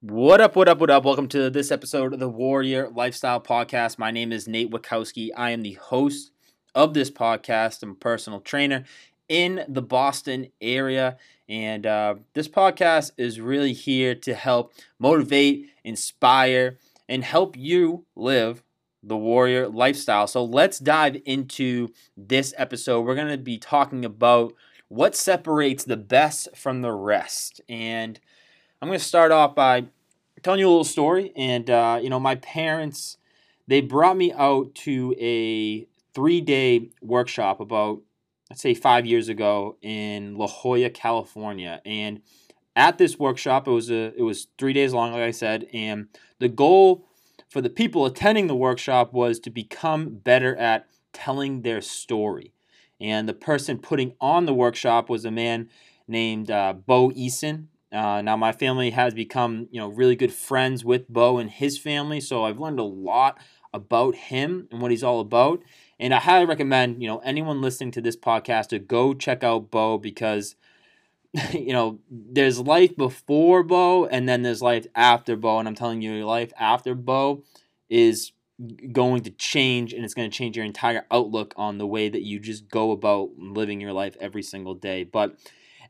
What up, what up, what up? Welcome to this episode of the Warrior Lifestyle Podcast. My name is Nate Wachowski. I am the host of this podcast. I'm a personal trainer in the Boston area. And uh, this podcast is really here to help motivate, inspire, and help you live the warrior lifestyle. So let's dive into this episode. We're going to be talking about what separates the best from the rest. And I'm going to start off by telling you a little story. And, uh, you know, my parents, they brought me out to a three day workshop about, let's say, five years ago in La Jolla, California. And at this workshop, it was a it was three days long, like I said, and the goal for the people attending the workshop was to become better at telling their story. And the person putting on the workshop was a man named uh, Bo Eason, uh, now my family has become you know really good friends with Bo and his family, so I've learned a lot about him and what he's all about. And I highly recommend you know anyone listening to this podcast to go check out Bo because you know there's life before Bo and then there's life after Bo, and I'm telling you, life after Bo is going to change and it's going to change your entire outlook on the way that you just go about living your life every single day. But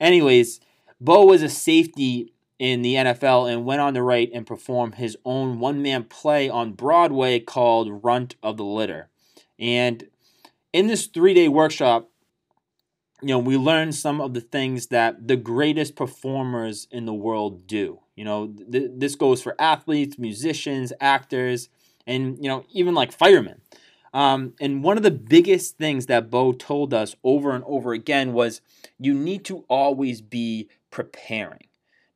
anyways Bo was a safety in the NFL and went on to write and perform his own one man play on Broadway called Runt of the Litter. And in this three day workshop, you know, we learned some of the things that the greatest performers in the world do. You know, th- this goes for athletes, musicians, actors, and, you know, even like firemen. Um, and one of the biggest things that Bo told us over and over again was you need to always be preparing.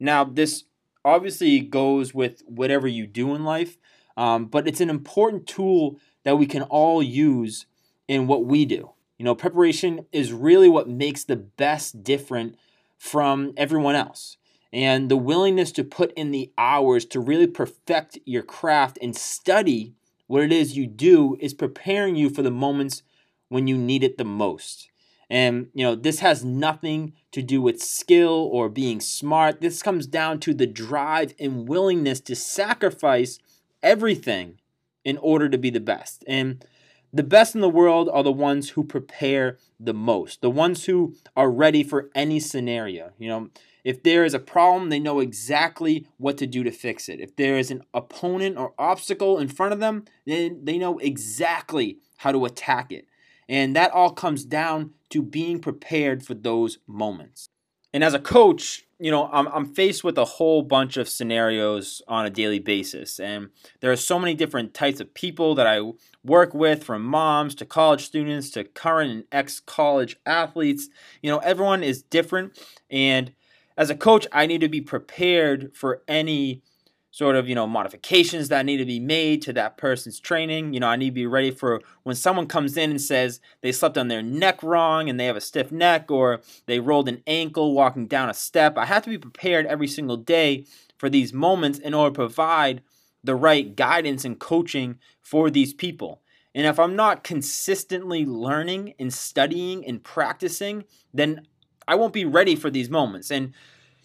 Now, this obviously goes with whatever you do in life, um, but it's an important tool that we can all use in what we do. You know, preparation is really what makes the best different from everyone else. And the willingness to put in the hours to really perfect your craft and study what it is you do is preparing you for the moments when you need it the most. And, you know, this has nothing to do with skill or being smart. This comes down to the drive and willingness to sacrifice everything in order to be the best. And the best in the world are the ones who prepare the most, the ones who are ready for any scenario. You know, if there is a problem, they know exactly what to do to fix it. If there is an opponent or obstacle in front of them, then they know exactly how to attack it. And that all comes down to being prepared for those moments. And as a coach, you know, I'm, I'm faced with a whole bunch of scenarios on a daily basis. And there are so many different types of people that I work with, from moms to college students to current and ex college athletes. You know, everyone is different. And as a coach, I need to be prepared for any sort of you know modifications that need to be made to that person's training. You know i need to be ready for when someone comes in and says they slept on their neck wrong and they have a stiff neck or they rolled an ankle walking down a step. I have to be prepared every single day for these moments in order to provide the right guidance and coaching for these people. And if i'm not consistently learning and studying and practicing then i won't be ready for these moments. And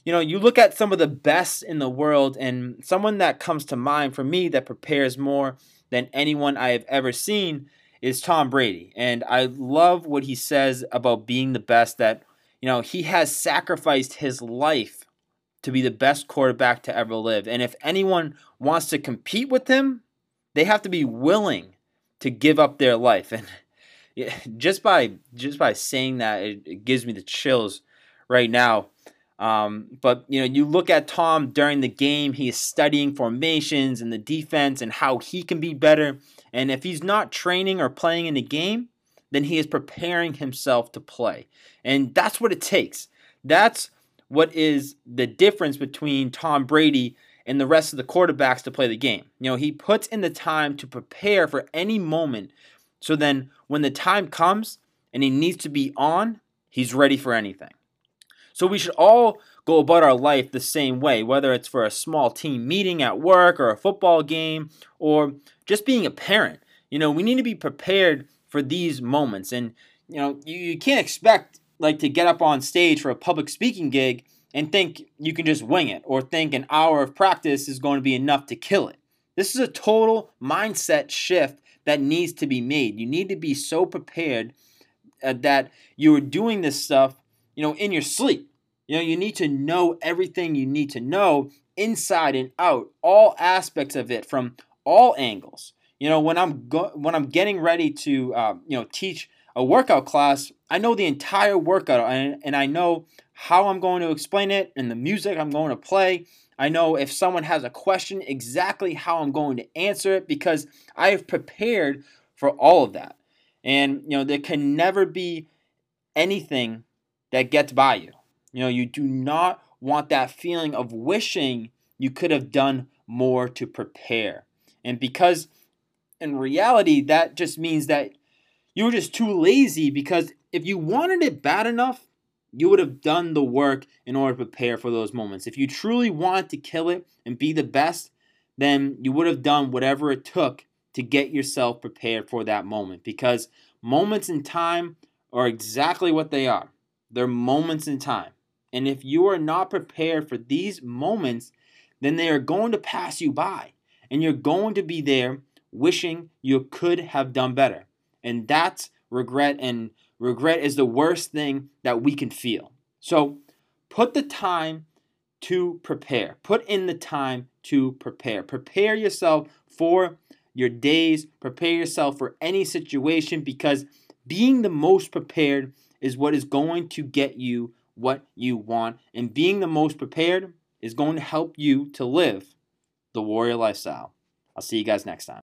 you know, you look at some of the best in the world, and someone that comes to mind for me that prepares more than anyone I have ever seen is Tom Brady. And I love what he says about being the best that, you know, he has sacrificed his life to be the best quarterback to ever live. And if anyone wants to compete with him, they have to be willing to give up their life. And just by just by saying that, it, it gives me the chills right now. Um, but you know, you look at Tom during the game; he is studying formations and the defense and how he can be better. And if he's not training or playing in the game, then he is preparing himself to play. And that's what it takes. That's what is the difference between Tom Brady and the rest of the quarterbacks to play the game. You know, he puts in the time to prepare for any moment. So then when the time comes and he needs to be on, he's ready for anything. So we should all go about our life the same way, whether it's for a small team meeting at work or a football game or just being a parent. You know, we need to be prepared for these moments. And, you know, you, you can't expect like to get up on stage for a public speaking gig and think you can just wing it or think an hour of practice is going to be enough to kill it. This is a total mindset shift that needs to be made. You need to be so prepared uh, that you are doing this stuff, you know, in your sleep. You know, you need to know everything you need to know inside and out, all aspects of it from all angles. You know, when I'm go- when I'm getting ready to uh, you know teach a workout class, I know the entire workout and, and I know how I'm going to explain it and the music I'm going to play. I know if someone has a question, exactly how I'm going to answer it because I have prepared for all of that. And, you know, there can never be anything that gets by you. You know, you do not want that feeling of wishing you could have done more to prepare. And because in reality, that just means that you were just too lazy because if you wanted it bad enough, you would have done the work in order to prepare for those moments. If you truly wanted to kill it and be the best, then you would have done whatever it took to get yourself prepared for that moment because moments in time are exactly what they are. They're moments in time. And if you are not prepared for these moments, then they are going to pass you by. And you're going to be there wishing you could have done better. And that's regret. And regret is the worst thing that we can feel. So put the time to prepare. Put in the time to prepare. Prepare yourself for your days. Prepare yourself for any situation because being the most prepared is what is going to get you what you want. And being the most prepared is going to help you to live the warrior lifestyle. I'll see you guys next time.